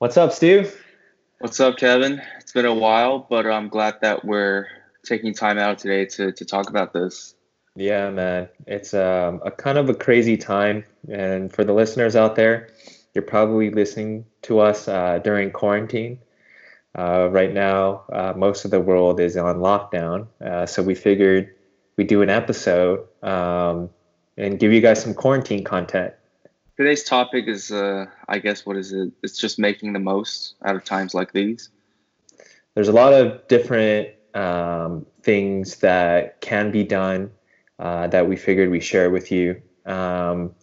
What's up, Steve? What's up, Kevin? It's been a while, but I'm glad that we're taking time out today to, to talk about this. Yeah, man. It's um, a kind of a crazy time. And for the listeners out there, you're probably listening to us uh, during quarantine. Uh, right now, uh, most of the world is on lockdown. Uh, so we figured we'd do an episode um, and give you guys some quarantine content. Today's topic is, uh, I guess, what is it? It's just making the most out of times like these. There's a lot of different um, things that can be done uh, that we figured we share with you. Um,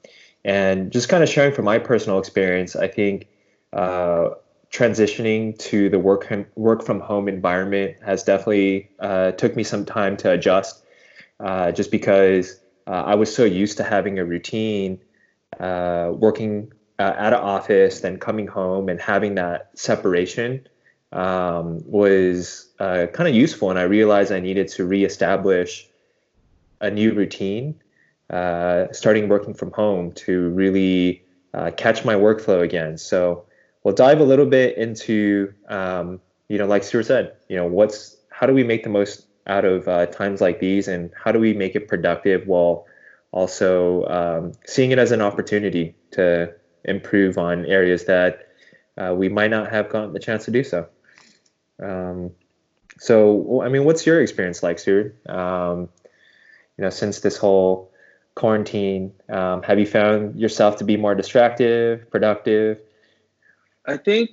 and just kind of sharing from my personal experience, I think uh, transitioning to the work work from home environment has definitely uh, took me some time to adjust, uh, just because uh, I was so used to having a routine, uh, working at an office, then coming home and having that separation um, was kind of useful, and I realized I needed to reestablish a new routine, uh, starting working from home to really uh, catch my workflow again. So we'll dive a little bit into, um, you know, like Stuart said, you know, what's how do we make the most out of uh, times like these, and how do we make it productive while also um, seeing it as an opportunity to improve on areas that uh, we might not have gotten the chance to do so. Um, so, I mean, what's your experience like, Stuart? Um, you know, since this whole quarantine? Um, have you found yourself to be more distracted, productive? I think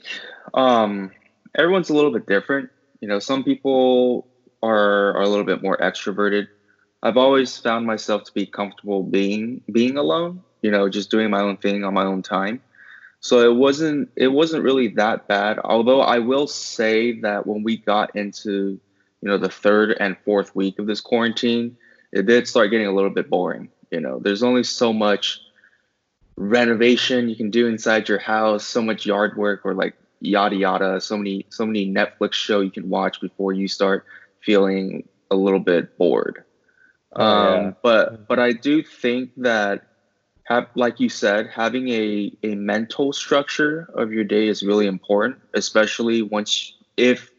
um, everyone's a little bit different. You know, some people are are a little bit more extroverted. I've always found myself to be comfortable being being alone. You know, just doing my own thing on my own time. So it wasn't it wasn't really that bad. Although I will say that when we got into you know the third and fourth week of this quarantine, it did start getting a little bit boring. You know, there's only so much renovation you can do inside your house, so much yard work or like yada yada, so many so many Netflix show you can watch before you start feeling a little bit bored. Oh, um, yeah. but but I do think that have like you said, having a, a mental structure of your day is really important, especially once if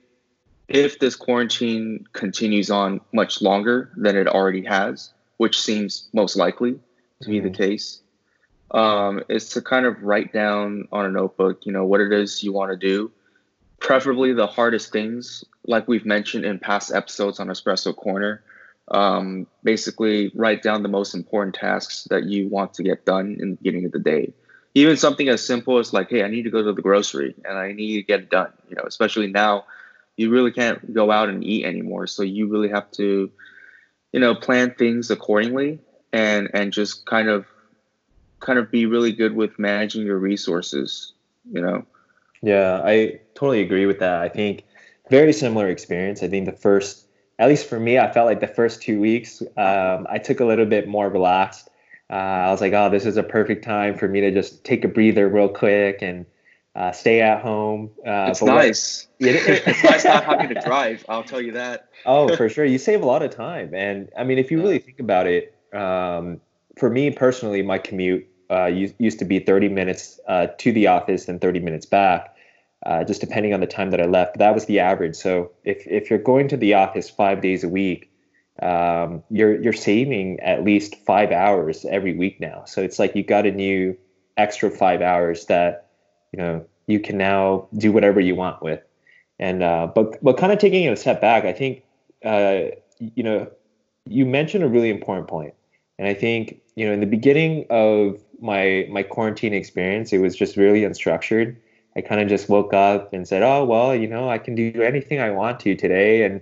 if this quarantine continues on much longer than it already has, which seems most likely to mm-hmm. be the mm-hmm. case, um, is to kind of write down on a notebook, you know, what it is you want to do. Preferably the hardest things, like we've mentioned in past episodes on Espresso Corner. Um, basically, write down the most important tasks that you want to get done in the beginning of the day. Even something as simple as like, hey, I need to go to the grocery and I need to get it done. You know, especially now you really can't go out and eat anymore. So you really have to, you know, plan things accordingly and and just kind of kind of be really good with managing your resources, you know. Yeah, I totally agree with that. I think very similar experience. I think the first, at least for me, I felt like the first two weeks, um, I took a little bit more relaxed. Uh, I was like, oh, this is a perfect time for me to just take a breather real quick and uh, stay at home. Uh, it's nice. What, it's nice not having to drive. I'll tell you that. oh, for sure. You save a lot of time, and I mean, if you really think about it, um, for me personally, my commute uh, used, used to be 30 minutes uh, to the office and 30 minutes back, uh, just depending on the time that I left. That was the average. So if if you're going to the office five days a week, um, you're you're saving at least five hours every week now. So it's like you got a new extra five hours that you know you can now do whatever you want with. And uh, but but kind of taking it a step back, I think uh, you know you mentioned a really important point, and I think you know in the beginning of my my quarantine experience, it was just really unstructured. I kind of just woke up and said, "Oh well, you know, I can do anything I want to today," and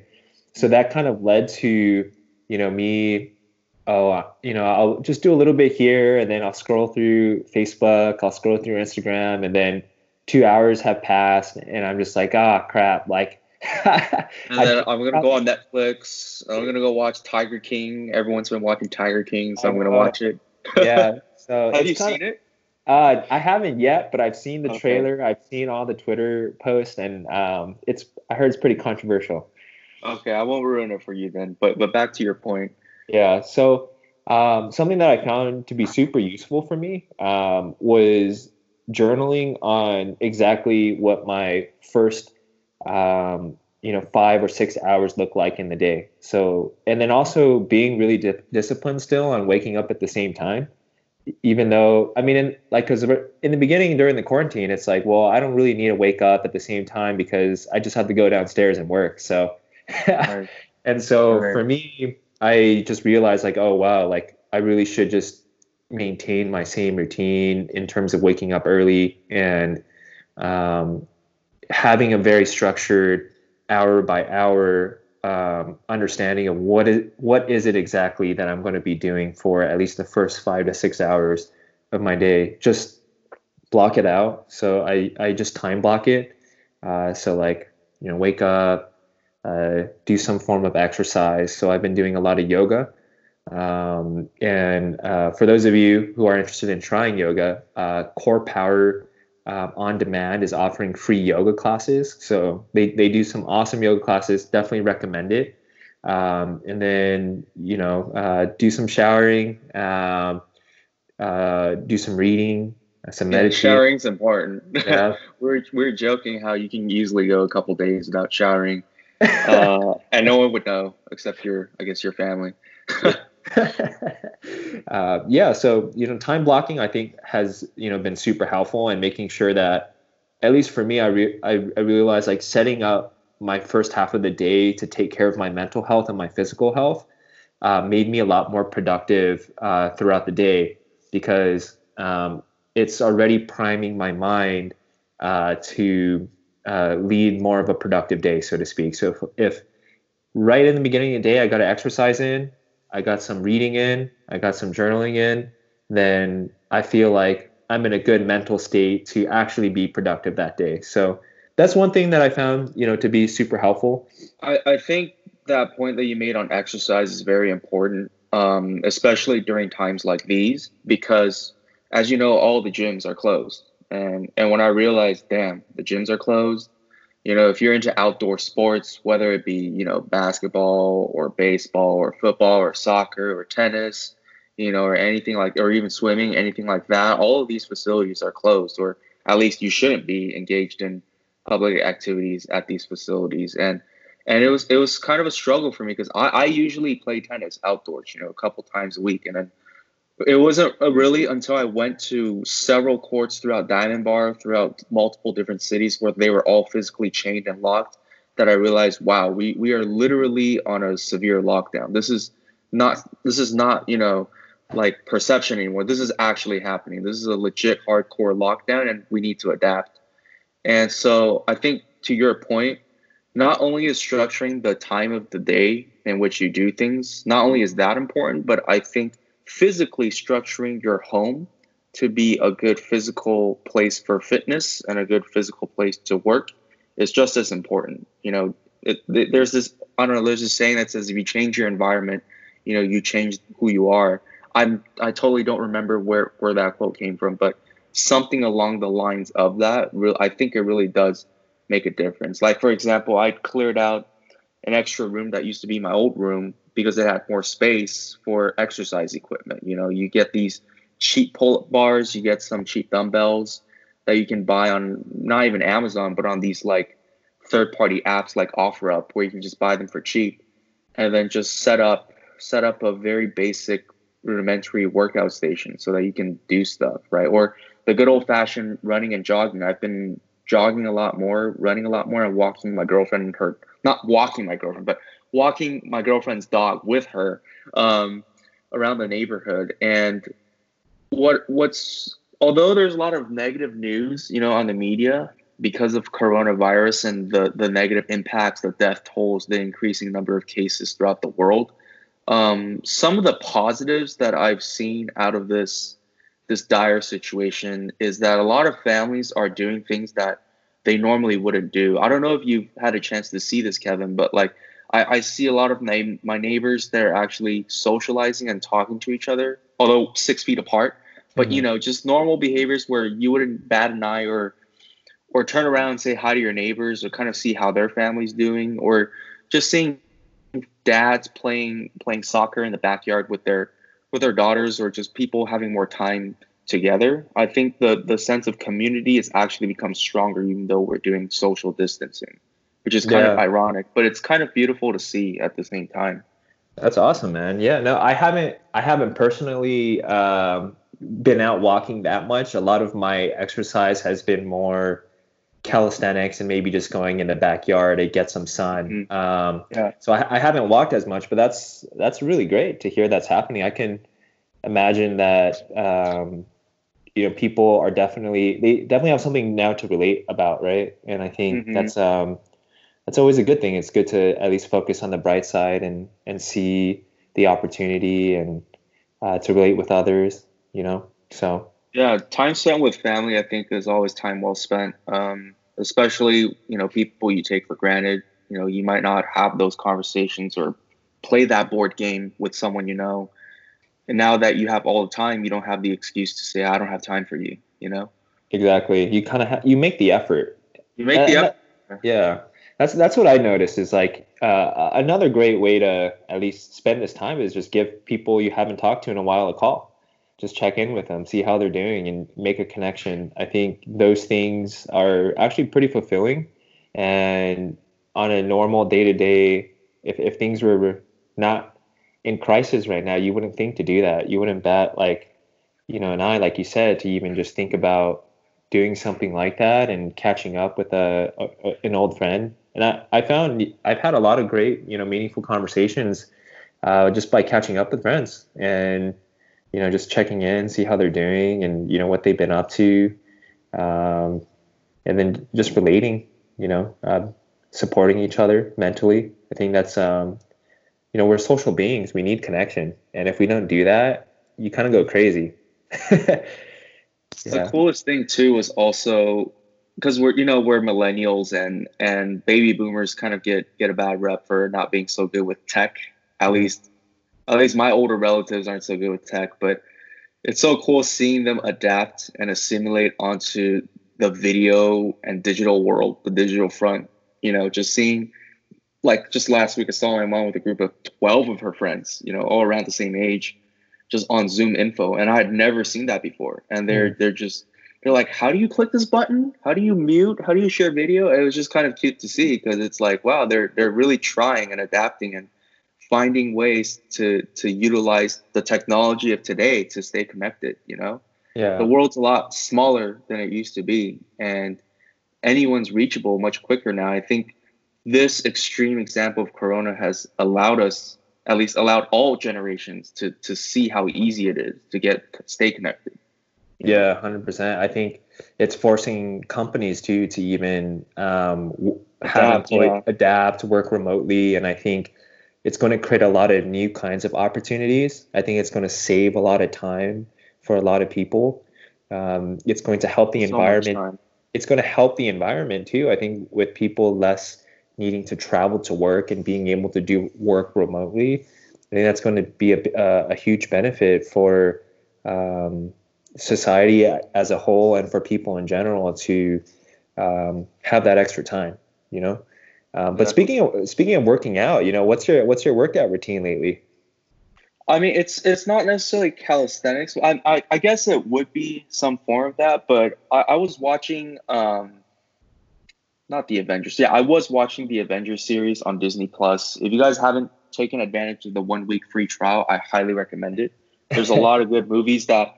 so that kind of led to you know me oh, you know, I'll just do a little bit here and then I'll scroll through Facebook, I'll scroll through Instagram, and then two hours have passed and I'm just like, ah, oh, crap. Like, and then I'm gonna go on Netflix. I'm gonna go watch Tiger King. Everyone's been watching Tiger King, so I'm gonna watch it. yeah. So have you kinda, seen it? Uh, I haven't yet, but I've seen the okay. trailer. I've seen all the Twitter posts, and um, it's I heard it's pretty controversial. Okay, I won't ruin it for you then. But but back to your point. Yeah. So um, something that I found to be super useful for me um, was journaling on exactly what my first um, you know five or six hours look like in the day so and then also being really di- disciplined still on waking up at the same time even though i mean in, like because in the beginning during the quarantine it's like well i don't really need to wake up at the same time because i just have to go downstairs and work so right. and so right. for me i just realized like oh wow like i really should just maintain my same routine in terms of waking up early and um, having a very structured hour by hour um, understanding of what is what is it exactly that I'm going to be doing for at least the first five to six hours of my day. Just block it out. So I I just time block it. Uh, so like you know wake up, uh, do some form of exercise. So I've been doing a lot of yoga. Um, and uh, for those of you who are interested in trying yoga, uh, CorePower um, on demand is offering free yoga classes. So they, they do some awesome yoga classes. Definitely recommend it. Um, and then, you know, uh, do some showering, um, uh, do some reading, uh, some meditation. Showering's important. Yeah. we're, we're joking how you can easily go a couple days without showering. Uh, and no one would know except your, I guess, your family. uh, yeah, so you know, time blocking I think has you know been super helpful and making sure that at least for me, I re- I, I realized like setting up my first half of the day to take care of my mental health and my physical health uh, made me a lot more productive uh, throughout the day because um, it's already priming my mind uh, to uh, lead more of a productive day, so to speak. So if, if right in the beginning of the day I got to exercise in, I got some reading in, I got some journaling in, then I feel like I'm in a good mental state to actually be productive that day. So that's one thing that I found, you know, to be super helpful. I, I think that point that you made on exercise is very important, um, especially during times like these, because as you know, all the gyms are closed. And and when I realized, damn, the gyms are closed, you know, if you're into outdoor sports, whether it be, you know, basketball or baseball or football or soccer or tennis, you know, or anything like, or even swimming, anything like that, all of these facilities are closed, or at least you shouldn't be engaged in public activities at these facilities. And, and it was, it was kind of a struggle for me because I, I usually play tennis outdoors, you know, a couple times a week. And then it wasn't really until I went to several courts throughout Diamond Bar, throughout multiple different cities where they were all physically chained and locked, that I realized, wow, we, we are literally on a severe lockdown. This is not this is not, you know, like perception anymore. This is actually happening. This is a legit hardcore lockdown and we need to adapt. And so I think to your point, not only is structuring the time of the day in which you do things, not only is that important, but I think physically structuring your home to be a good physical place for fitness and a good physical place to work is just as important. You know, it, there's this I don't know. There's this saying that says if you change your environment, you know, you change who you are. I'm I totally don't remember where where that quote came from, but something along the lines of that. I think it really does make a difference. Like for example, I cleared out an extra room that used to be my old room because it had more space for exercise equipment. You know, you get these cheap pull-up bars, you get some cheap dumbbells that you can buy on not even Amazon, but on these like third-party apps like OfferUp, where you can just buy them for cheap, and then just set up set up a very basic rudimentary workout station so that you can do stuff, right? Or the good old-fashioned running and jogging. I've been jogging a lot more, running a lot more, and walking my girlfriend and her not walking my girlfriend, but walking my girlfriend's dog with her um, around the neighborhood. And what what's although there's a lot of negative news, you know, on the media because of coronavirus and the the negative impacts, the death tolls, the increasing number of cases throughout the world. Um, some of the positives that I've seen out of this this dire situation is that a lot of families are doing things that they normally wouldn't do. I don't know if you've had a chance to see this, Kevin, but like I, I see a lot of my, my neighbors that are actually socializing and talking to each other, although six feet apart. But mm-hmm. you know, just normal behaviors where you wouldn't bat an eye or or turn around and say hi to your neighbors or kind of see how their family's doing, or just seeing dads playing playing soccer in the backyard with their with their daughters, or just people having more time together. I think the the sense of community has actually become stronger, even though we're doing social distancing, which is kind yeah. of ironic, but it's kind of beautiful to see at the same time. That's awesome, man. Yeah, no, I haven't I haven't personally um, been out walking that much. A lot of my exercise has been more calisthenics and maybe just going in the backyard to get some sun. Mm-hmm. Um, yeah. So I, I, haven't walked as much, but that's that's really great to hear that's happening. I can imagine that um, you know people are definitely they definitely have something now to relate about, right? And I think mm-hmm. that's um, that's always a good thing. It's good to at least focus on the bright side and and see the opportunity and uh, to relate with others. You know, so yeah, time spent with family, I think, is always time well spent. Um, especially, you know, people you take for granted. You know, you might not have those conversations or play that board game with someone you know. And now that you have all the time, you don't have the excuse to say, "I don't have time for you." You know. Exactly. You kind of ha- you make the effort. You make the effort. yeah, that's that's what I noticed is like uh, another great way to at least spend this time is just give people you haven't talked to in a while a call just check in with them, see how they're doing, and make a connection. I think those things are actually pretty fulfilling. And on a normal day to day, if if things were not in crisis right now, you wouldn't think to do that. You wouldn't bet like, you know, and I, like you said, to even just think about doing something like that and catching up with a, a an old friend. And I, I found I've had a lot of great, you know, meaningful conversations uh, just by catching up with friends and you know, just checking in, see how they're doing, and you know what they've been up to, um, and then just relating. You know, uh, supporting each other mentally. I think that's um, you know we're social beings. We need connection, and if we don't do that, you kind of go crazy. yeah. The coolest thing too was also because we're you know we're millennials and and baby boomers kind of get get a bad rep for not being so good with tech at least at least my older relatives aren't so good with tech, but it's so cool seeing them adapt and assimilate onto the video and digital world, the digital front. You know, just seeing like just last week I saw my mom with a group of 12 of her friends, you know, all around the same age, just on Zoom info. And I had never seen that before. And they're mm. they're just they're like, how do you click this button? How do you mute? How do you share video? it was just kind of cute to see because it's like, wow, they're they're really trying and adapting and finding ways to to utilize the technology of today to stay connected you know yeah the world's a lot smaller than it used to be and anyone's reachable much quicker now i think this extreme example of corona has allowed us at least allowed all generations to to see how easy it is to get stay connected yeah 100% i think it's forcing companies to to even um, have adapt, yeah. adapt work remotely and i think it's going to create a lot of new kinds of opportunities. I think it's going to save a lot of time for a lot of people. Um, it's going to help the so environment. It's going to help the environment too. I think with people less needing to travel to work and being able to do work remotely, I think that's going to be a, a, a huge benefit for um, society as a whole and for people in general to um, have that extra time. You know. Um, but speaking of speaking of working out, you know, what's your what's your workout routine lately? I mean, it's it's not necessarily calisthenics. I, I, I guess it would be some form of that, but I, I was watching, um, not the Avengers. Yeah, I was watching the Avengers series on Disney Plus. If you guys haven't taken advantage of the one week free trial, I highly recommend it. There's a lot of good movies that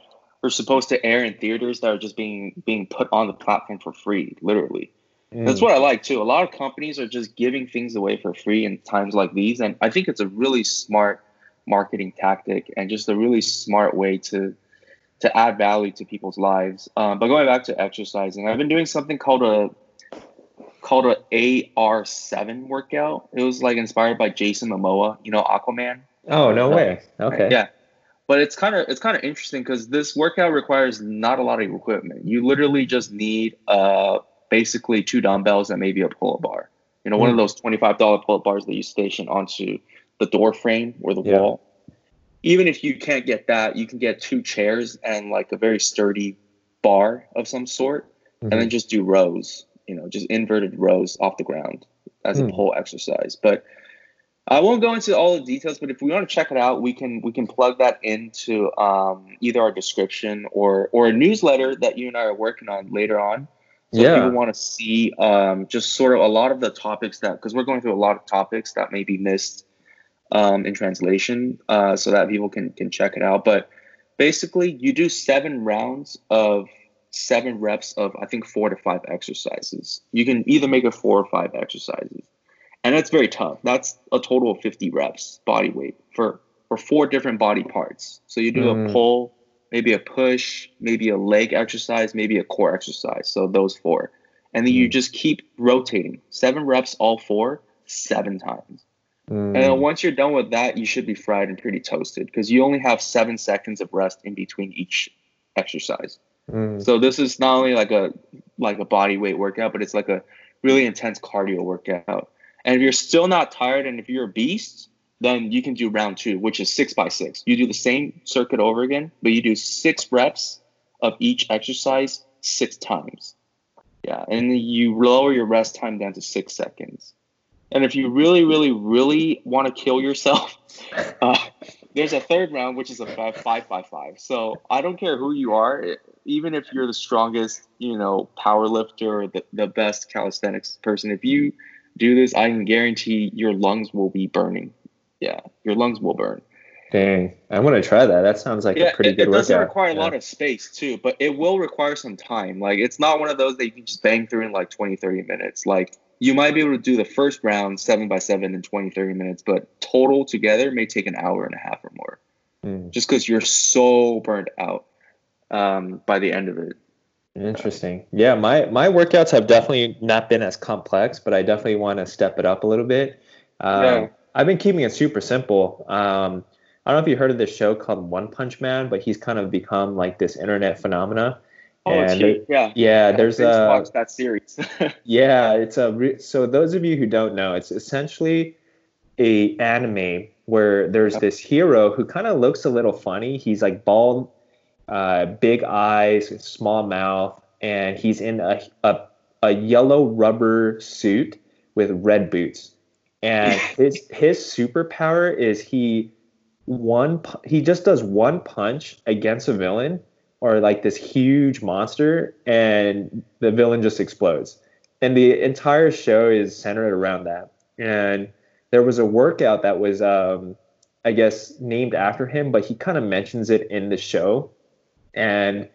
are supposed to air in theaters that are just being being put on the platform for free, literally. Mm. That's what I like too. A lot of companies are just giving things away for free in times like these, and I think it's a really smart marketing tactic and just a really smart way to to add value to people's lives. Um, but going back to exercising, I've been doing something called a called a AR7 workout. It was like inspired by Jason Momoa, you know, Aquaman. Oh no way! Okay. Yeah, but it's kind of it's kind of interesting because this workout requires not a lot of equipment. You literally just need a basically two dumbbells and maybe a pull-up bar. You know, mm. one of hmm. those twenty-five dollar pull-up bars that you station onto the door frame or the yeah. wall. Even if you can't get that, you can get two chairs and like a very sturdy bar of some sort, mm-hmm. and then just do rows. You know, just inverted rows off the ground as mm. a hmm. whole exercise. But I won't go into all the details, but if we want to check it out, we can we can plug that into um, either our description or or a newsletter that you and I are working on later on. So yeah. if people want to see um, just sort of a lot of the topics that because we're going through a lot of topics that may be missed um, in translation, uh, so that people can can check it out. But basically, you do seven rounds of seven reps of I think four to five exercises. You can either make it four or five exercises and that's very tough. That's a total of 50 reps body weight for for four different body parts. So you do mm. a pull, maybe a push, maybe a leg exercise, maybe a core exercise. So those four. And then mm. you just keep rotating. Seven reps all four, seven times. Mm. And then once you're done with that, you should be fried and pretty toasted because you only have seven seconds of rest in between each exercise. Mm. So this is not only like a like a body weight workout, but it's like a really intense cardio workout. And if you're still not tired and if you're a beast, then you can do round two, which is six by six. You do the same circuit over again, but you do six reps of each exercise six times. Yeah. And you lower your rest time down to six seconds. And if you really, really, really want to kill yourself, uh, there's a third round, which is a five, five by five. So I don't care who you are, even if you're the strongest, you know, power lifter or the, the best calisthenics person, if you do this, I can guarantee your lungs will be burning. Yeah, your lungs will burn. Dang, I want to try that. That sounds like yeah, a pretty it, good it doesn't workout. require yeah. a lot of space too, but it will require some time. Like it's not one of those that you can just bang through in like 20, 30 minutes. Like you might be able to do the first round seven by seven in 20, 30 minutes, but total together may take an hour and a half or more. Mm. Just because you're so burned out um, by the end of it. Interesting. Yeah, my my workouts have definitely not been as complex, but I definitely want to step it up a little bit. Um, yeah. I've been keeping it super simple. Um, I don't know if you heard of this show called One Punch Man, but he's kind of become like this internet phenomena. Oh, and it's yeah, yeah. There's a watch that series. yeah, it's a re- so those of you who don't know, it's essentially a anime where there's this hero who kind of looks a little funny. He's like bald uh, big eyes, small mouth, and he's in a, a, a yellow rubber suit with red boots. And his his superpower is he one he just does one punch against a villain or like this huge monster and the villain just explodes. And the entire show is centered around that. And there was a workout that was um, I guess named after him, but he kind of mentions it in the show and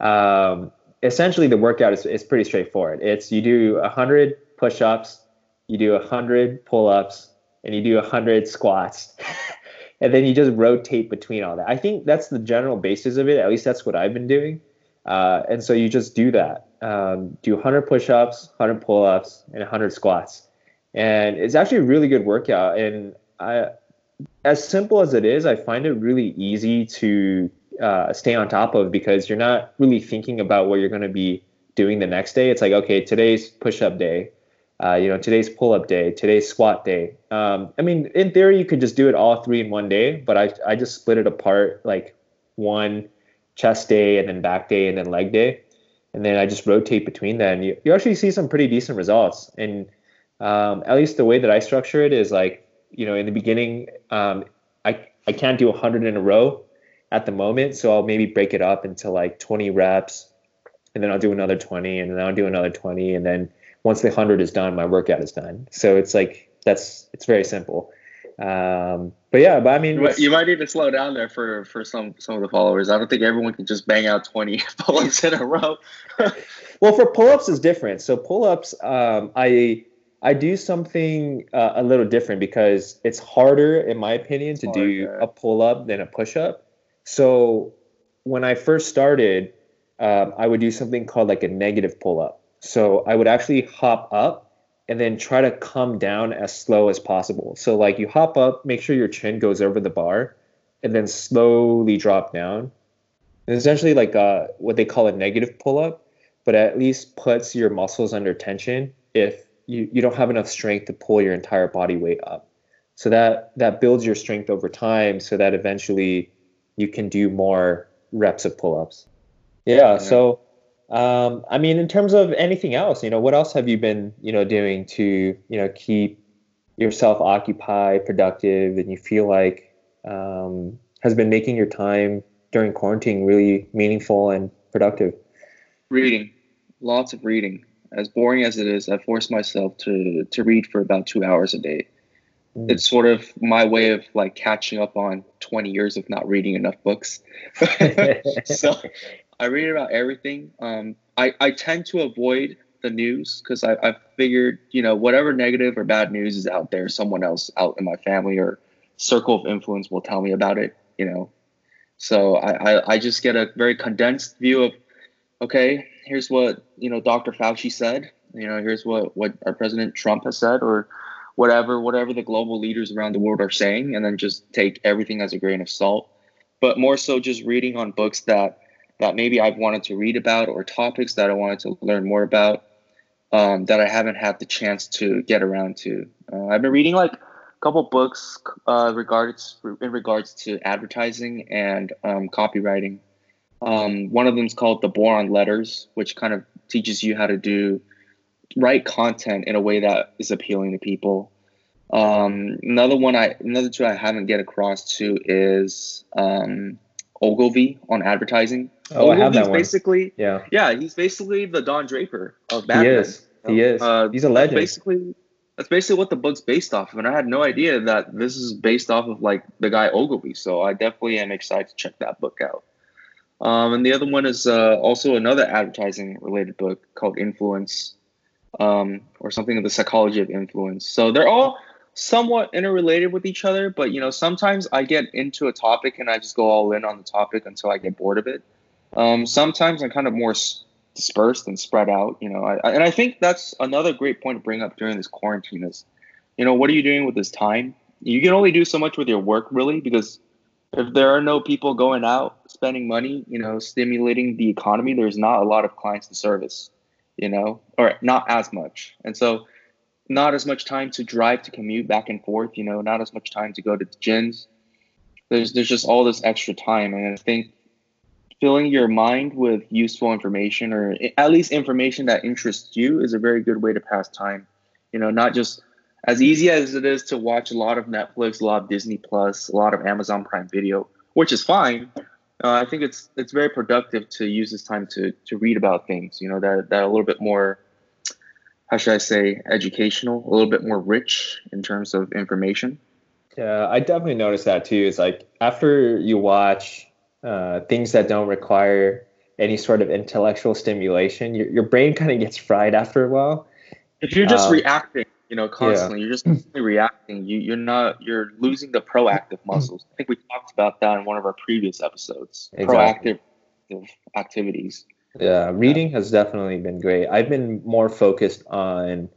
um, essentially the workout is, is pretty straightforward. It's you do 100 push-ups, you do 100 pull-ups, and you do 100 squats. and then you just rotate between all that. I think that's the general basis of it. At least that's what I've been doing. Uh, and so you just do that. Um, do 100 push-ups, 100 pull-ups, and 100 squats. And it's actually a really good workout. And I, as simple as it is, I find it really easy to uh, stay on top of because you're not really thinking about what you're going to be doing the next day. It's like, okay, today's push up day, uh, you know, today's pull up day, today's squat day. Um, I mean, in theory, you could just do it all three in one day, but I, I just split it apart like one chest day and then back day and then leg day. And then I just rotate between them. You, you actually see some pretty decent results. And um, at least the way that I structure it is like, you know, in the beginning, um, I, I can't do 100 in a row at the moment. So I'll maybe break it up into like 20 reps and then I'll do another 20 and then I'll do another 20. And then once the 100 is done, my workout is done. So it's like, that's, it's very simple. Um, but yeah, but I mean, you might need to slow down there for, for some, some of the followers. I don't think everyone can just bang out 20 pull-ups in a row. well, for pull-ups is different. So pull-ups, um, I, I do something uh, a little different because it's harder, in my opinion, to do a pull up than a push up. So when I first started, um, I would do something called like a negative pull up. So I would actually hop up and then try to come down as slow as possible. So like you hop up, make sure your chin goes over the bar, and then slowly drop down. And essentially like a, uh, what they call a negative pull up, but at least puts your muscles under tension if you, you don't have enough strength to pull your entire body weight up. So that that builds your strength over time so that eventually you can do more reps of pull-ups. Yeah. yeah. So, um, I mean, in terms of anything else, you know, what else have you been, you know, doing to, you know, keep yourself occupied, productive, and you feel like um, has been making your time during quarantine really meaningful and productive? Reading, lots of reading. As boring as it is, I force myself to to read for about two hours a day. Mm. It's sort of my way of like catching up on 20 years of not reading enough books. so I read about everything. Um, I, I tend to avoid the news because I, I figured, you know, whatever negative or bad news is out there, someone else out in my family or circle of influence will tell me about it, you know. So I, I, I just get a very condensed view of, okay, here's what, you know, Dr. Fauci said, you know, here's what, what our President Trump has said or whatever, whatever the global leaders around the world are saying, and then just take everything as a grain of salt. But more so just reading on books that that maybe I've wanted to read about or topics that I wanted to learn more about um, that I haven't had the chance to get around to. Uh, I've been reading like a couple books uh, regards in regards to advertising and um, copywriting. Um, one of them is called The Boron Letters, which kind of teaches you how to do write content in a way that is appealing to people. Um, another one I another two I haven't get across to is um, Ogilvy on advertising. Oh, Ogilvy's I have that one. Basically, yeah, yeah, he's basically the Don Draper of Mad Men. He is. He is. Uh, he's a legend. Basically, that's basically what the book's based off of, and I had no idea that this is based off of like the guy Ogilvy. So I definitely am excited to check that book out. Um, and the other one is uh, also another advertising related book called Influence, um, or something of the psychology of influence. So they're all somewhat interrelated with each other, but you know, sometimes I get into a topic and I just go all in on the topic until I get bored of it. Um, sometimes I'm kind of more dispersed and spread out, you know, I, and I think that's another great point to bring up during this quarantine is, you know, what are you doing with this time? You can only do so much with your work really, because if there are no people going out spending money, you know, stimulating the economy, there's not a lot of clients to service, you know, or not as much. And so not as much time to drive to commute back and forth, you know, not as much time to go to the gyms. There's there's just all this extra time. And I think filling your mind with useful information or at least information that interests you is a very good way to pass time. You know, not just as easy as it is to watch a lot of Netflix, a lot of Disney Plus, a lot of Amazon Prime Video, which is fine. Uh, I think it's it's very productive to use this time to to read about things, you know, that that are a little bit more how should I say, educational, a little bit more rich in terms of information. Yeah, I definitely noticed that too. It's like after you watch uh, things that don't require any sort of intellectual stimulation, your, your brain kind of gets fried after a while. If you're just um, reacting, you know, constantly, yeah. you're just constantly reacting. You, you're not, you're losing the proactive muscles. I think we talked about that in one of our previous episodes. Exactly. Proactive activities. Yeah, reading has definitely been great. I've been more focused on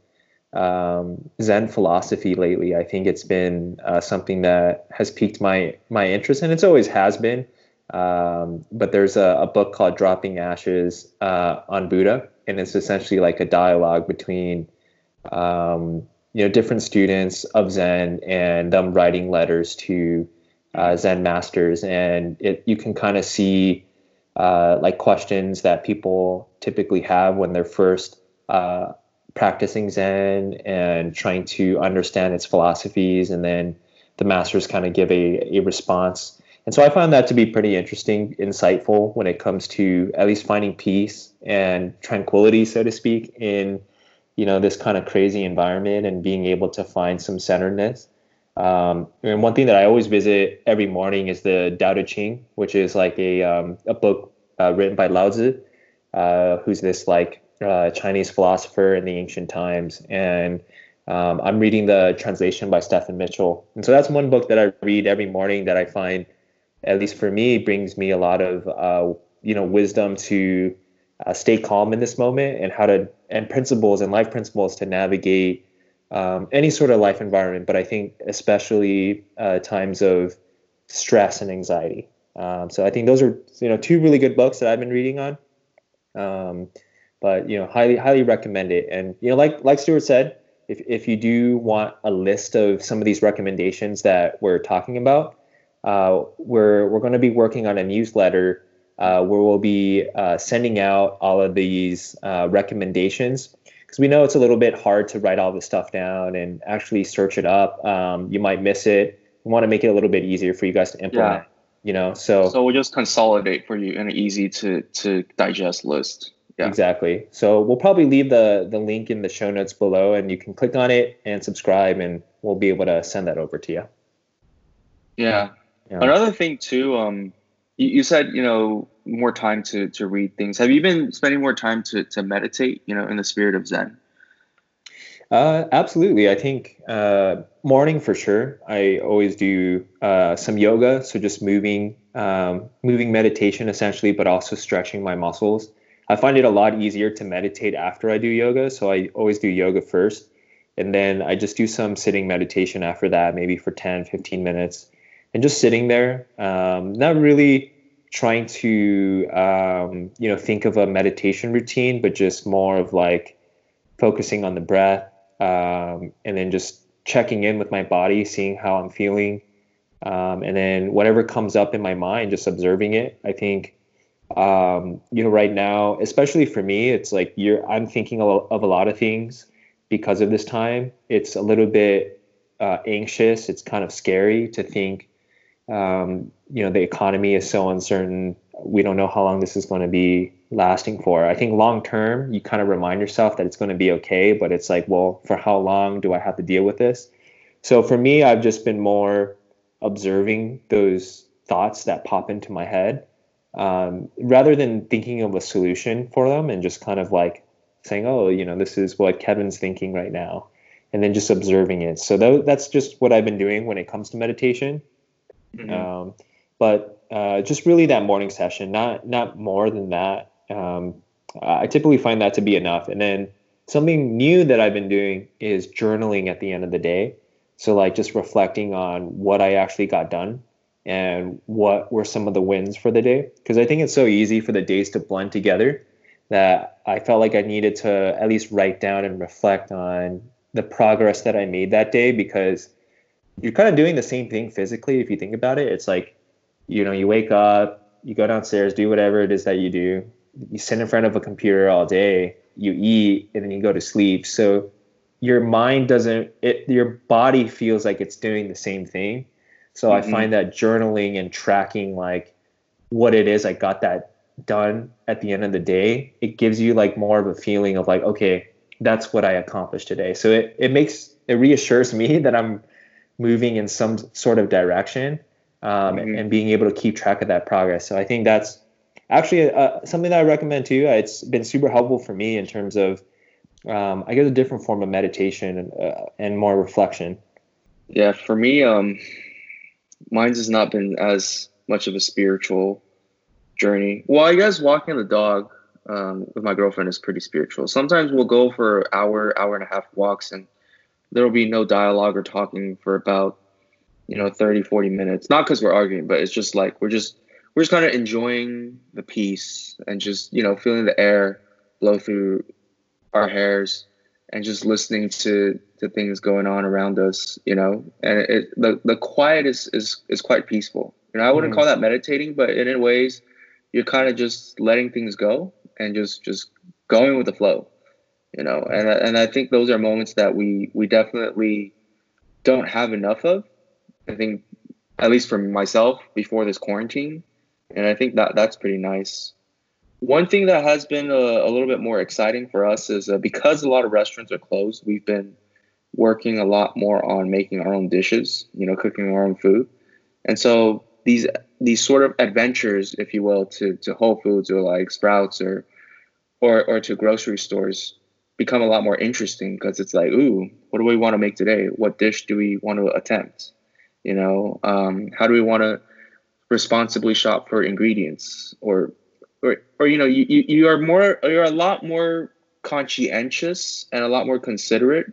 um, Zen philosophy lately. I think it's been uh, something that has piqued my my interest, and it's always has been. Um, but there's a, a, book called Dropping Ashes uh, on Buddha, and it's essentially like a dialogue between um, you know different students of Zen and them writing letters to uh, Zen masters, and it you can kind of see uh, like questions that people typically have when they're first uh, practicing Zen and trying to understand its philosophies, and then the masters kind of give a, a response. And so I found that to be pretty interesting, insightful when it comes to at least finding peace and tranquility, so to speak, in you know this kind of crazy environment and being able to find some centeredness. Um, and one thing that I always visit every morning is the Tao Te Ching, which is like a um, a book uh, written by Lao Tzu, uh, who's this like uh, Chinese philosopher in the ancient times. And um, I'm reading the translation by Stephen Mitchell, and so that's one book that I read every morning that I find, at least for me, brings me a lot of uh, you know wisdom to uh, stay calm in this moment and how to and principles and life principles to navigate um, any sort of life environment, but I think especially uh, times of stress and anxiety. Um, so I think those are you know two really good books that I've been reading on. Um, but you know, highly highly recommend it. And you know, like like Stuart said, if if you do want a list of some of these recommendations that we're talking about, uh, we're we're going to be working on a newsletter uh, where we'll be uh, sending out all of these uh, recommendations because we know it's a little bit hard to write all this stuff down and actually search it up. Um, you might miss it. We want to make it a little bit easier for you guys to implement. Yeah. You know, so so we'll just consolidate for you in an easy to to digest list. Yeah. Exactly. So we'll probably leave the the link in the show notes below, and you can click on it and subscribe, and we'll be able to send that over to you. Yeah. yeah. Another thing too, um, you, you said you know more time to to read things. Have you been spending more time to to meditate? You know, in the spirit of Zen. Uh, absolutely. I think uh, morning for sure. I always do uh, some yoga, so just moving, um, moving meditation essentially, but also stretching my muscles. I find it a lot easier to meditate after I do yoga, so I always do yoga first, and then I just do some sitting meditation after that, maybe for 10, 15 minutes, and just sitting there, um, not really trying to um, you know think of a meditation routine, but just more of like focusing on the breath, um, and then just checking in with my body, seeing how I'm feeling, um, and then whatever comes up in my mind, just observing it. I think um, you know right now, especially for me, it's like you're I'm thinking of a lot of things because of this time. It's a little bit uh, anxious. It's kind of scary to think um, you know the economy is so uncertain. We don't know how long this is going to be lasting for. I think long term you kind of remind yourself that it's going to be okay but it's like well for how long do i have to deal with this? So for me i've just been more observing those thoughts that pop into my head um, rather than thinking of a solution for them and just kind of like saying oh you know this is what kevin's thinking right now and then just observing it. So th- that's just what i've been doing when it comes to meditation Mm-hmm. Um, but uh, just really that morning session, not not more than that. Um, I typically find that to be enough. And then something new that I've been doing is journaling at the end of the day. So like just reflecting on what I actually got done and what were some of the wins for the day. Because I think it's so easy for the days to blend together that I felt like I needed to at least write down and reflect on the progress that I made that day because you're kind of doing the same thing physically if you think about it. It's like, you know, you wake up, you go downstairs, do whatever it is that you do. You sit in front of a computer all day, you eat, and then you go to sleep. So your mind doesn't it your body feels like it's doing the same thing. So mm-hmm. I find that journaling and tracking like what it is I got that done at the end of the day, it gives you like more of a feeling of like, okay, that's what I accomplished today. So it, it makes it reassures me that I'm moving in some sort of direction um, mm-hmm. and being able to keep track of that progress. So I think that's actually uh, something that I recommend too. It's been super helpful for me in terms of, um, I guess, a different form of meditation and, uh, and more reflection. Yeah, for me, um, mine's has not been as much of a spiritual journey. Well, I guess walking the dog um, with my girlfriend is pretty spiritual. Sometimes we'll go for hour, hour and a half walks and there will be no dialogue or talking for about you know 30 40 minutes. Not because we're arguing but it's just like we're just we're just kind of enjoying the peace and just you know feeling the air blow through our hairs and just listening to to things going on around us you know? And it, the the quiet is is is quite peaceful. You know i wouldn't mm. call that meditating but in ways you're kind of just letting things go and just just going with the flow you know and and I think those are moments that we we definitely don't have enough of. I think at least for myself before this quarantine. And I think that that's pretty nice. One thing that has been a, a little bit more exciting for us is uh, because a lot of restaurants are closed we've been working a lot more on making our own dishes you know cooking our own food. And so these these sort of adventures if you will to to Whole Foods or like Sprouts or or or to grocery stores become a lot more interesting because it's like, ooh, what do we want to make today? What dish do we want to attempt? You know, um, how do we want to responsibly shop for ingredients? Or or, or you know you, you, are more you're a lot more conscientious and a lot more considerate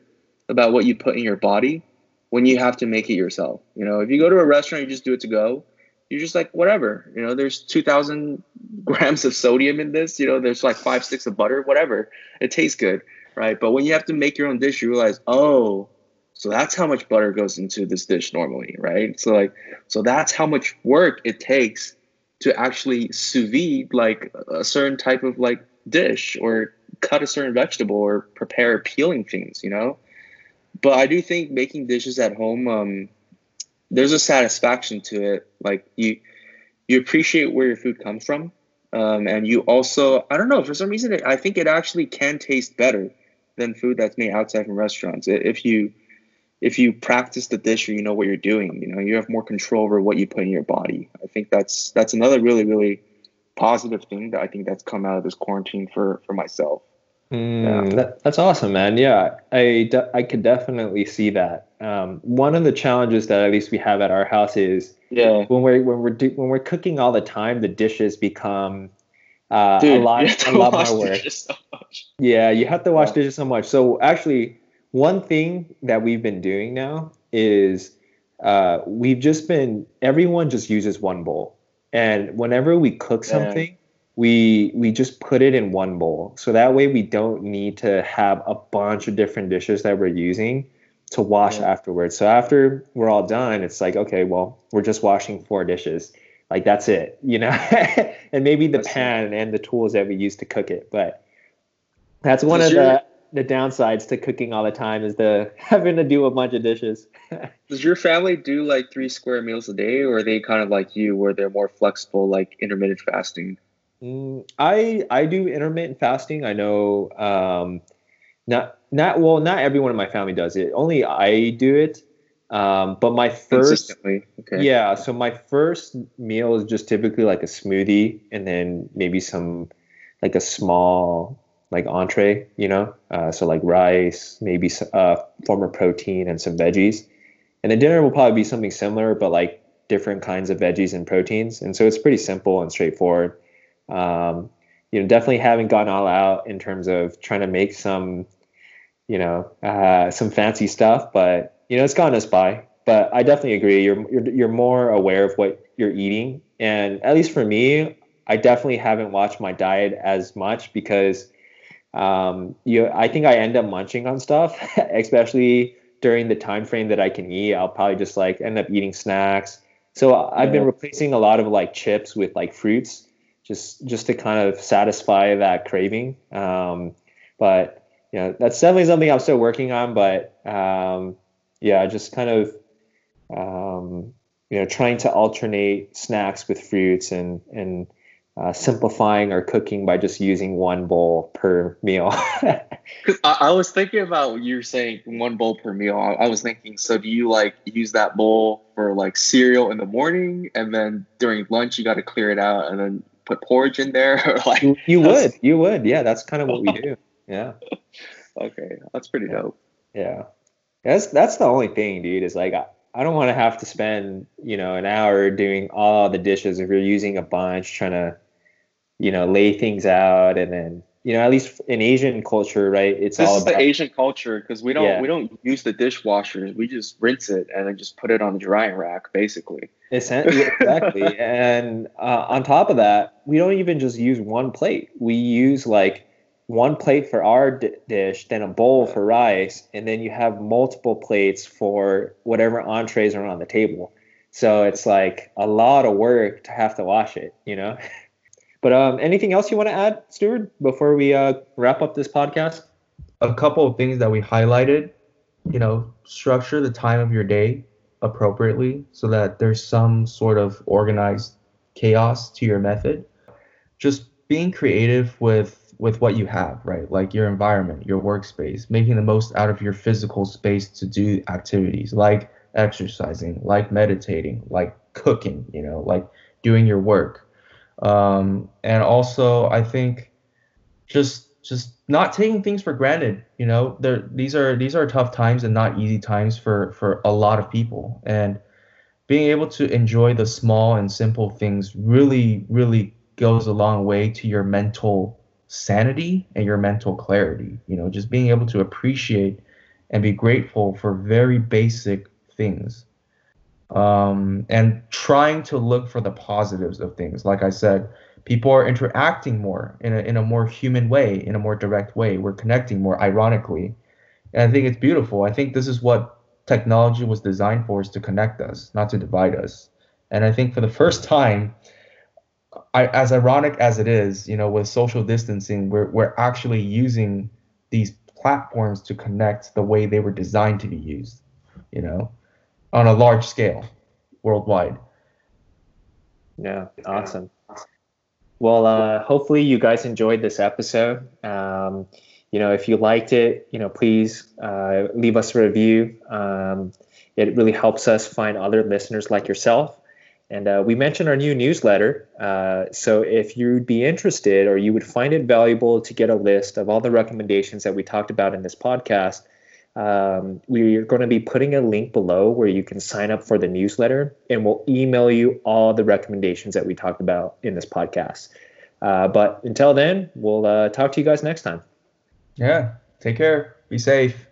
about what you put in your body when you have to make it yourself. You know if you go to a restaurant you just do it to go you're just like whatever. You know there's 2000 grams of sodium in this you know there's like five sticks of butter whatever. It tastes good right but when you have to make your own dish you realize oh so that's how much butter goes into this dish normally right so like so that's how much work it takes to actually sous vide like a certain type of like dish or cut a certain vegetable or prepare peeling things, you know. But I do think making dishes at home, um, there's a satisfaction to it. Like you, you appreciate where your food comes from, um, and you also, I don't know, for some reason, I think it actually can taste better than food that's made outside from restaurants. If you if you practice the dish or you know what you're doing, you know, you have more control over what you put in your body. I think that's that's another really, really positive thing that I think that's come out of this quarantine for for myself. Mm, yeah. that, that's awesome, man. Yeah, I, de- I could definitely see that. Um, one of the challenges that at least we have at our house is yeah when we're when we're do- when we're cooking all the time, the dishes become uh, Dude, a lot a lot more work. So yeah, you have to wash yeah. dishes so much. So actually, one thing that we've been doing now is uh, we've just been everyone just uses one bowl, and whenever we cook something, we we just put it in one bowl. So that way we don't need to have a bunch of different dishes that we're using to wash yeah. afterwards. So after we're all done, it's like okay, well we're just washing four dishes. Like that's it, you know, and maybe the that's pan it. and the tools that we use to cook it, but that's one Does of your, the the downsides to cooking all the time is the having to do a bunch of dishes. Does your family do like three square meals a day, or are they kind of like you, where they're more flexible, like intermittent fasting? Mm, I I do intermittent fasting. I know um, not not well, not everyone in my family does it. Only I do it. Um, but my first, okay. yeah. So my first meal is just typically like a smoothie, and then maybe some like a small like entree, you know, uh, so like rice, maybe uh, form of protein and some veggies, and then dinner will probably be something similar, but like different kinds of veggies and proteins, and so it's pretty simple and straightforward. Um, you know, definitely haven't gone all out in terms of trying to make some, you know, uh, some fancy stuff, but you know, it's gotten us by. But I definitely agree. You're, you're you're more aware of what you're eating, and at least for me, I definitely haven't watched my diet as much because um, you I think I end up munching on stuff, especially during the time frame that I can eat. I'll probably just like end up eating snacks. So I've been replacing a lot of like chips with like fruits, just just to kind of satisfy that craving. Um, but you know that's definitely something I'm still working on. But um, yeah, just kind of um, you know trying to alternate snacks with fruits and and uh, simplifying our cooking by just using one bowl per meal. I, I, was thinking about you saying one bowl per meal. I, I, was thinking, so do you like use that bowl for like cereal in the morning, and then during lunch you got to clear it out, and then put porridge in there? like you, you would, you would, yeah. That's kind of what we do. Yeah. okay, that's pretty yeah. dope. Yeah, that's that's the only thing, dude. Is like I, I don't want to have to spend you know an hour doing all the dishes if you're using a bunch trying to you know lay things out and then you know at least in asian culture right it's this all is about the asian culture because we don't yeah. we don't use the dishwashers we just rinse it and then just put it on the drying rack basically exactly and uh, on top of that we don't even just use one plate we use like one plate for our d- dish then a bowl for rice and then you have multiple plates for whatever entrees are on the table so it's like a lot of work to have to wash it you know But um, anything else you want to add, Stuart, before we uh, wrap up this podcast? A couple of things that we highlighted. You know, structure the time of your day appropriately so that there's some sort of organized chaos to your method. Just being creative with with what you have, right? Like your environment, your workspace, making the most out of your physical space to do activities like exercising, like meditating, like cooking, you know, like doing your work um, and also I think just just not taking things for granted. You know, there these are these are tough times and not easy times for for a lot of people, and being able to enjoy the small and simple things really really goes a long way to your mental sanity and your mental clarity. You know, just being able to appreciate and be grateful for very basic things um, and trying to look for the positives of things. Like I said, people are interacting more in a, in a more human way, in a more direct way. We're connecting more, ironically. And I think it's beautiful. I think this is what technology was designed for is to connect us, not to divide us. And I think for the first time, I, as ironic as it is, you know, with social distancing, we're we're actually using these platforms to connect the way they were designed to be used, you know, on a large scale, worldwide. Yeah, awesome. Well, uh, hopefully you guys enjoyed this episode. Um, you know, if you liked it, you know, please uh, leave us a review. Um, it really helps us find other listeners like yourself. And uh, we mentioned our new newsletter. Uh, so if you'd be interested or you would find it valuable to get a list of all the recommendations that we talked about in this podcast, um, we're going to be putting a link below where you can sign up for the newsletter and we'll email you all the recommendations that we talked about in this podcast. Uh, but until then, we'll uh, talk to you guys next time. Yeah. Take care. Be safe.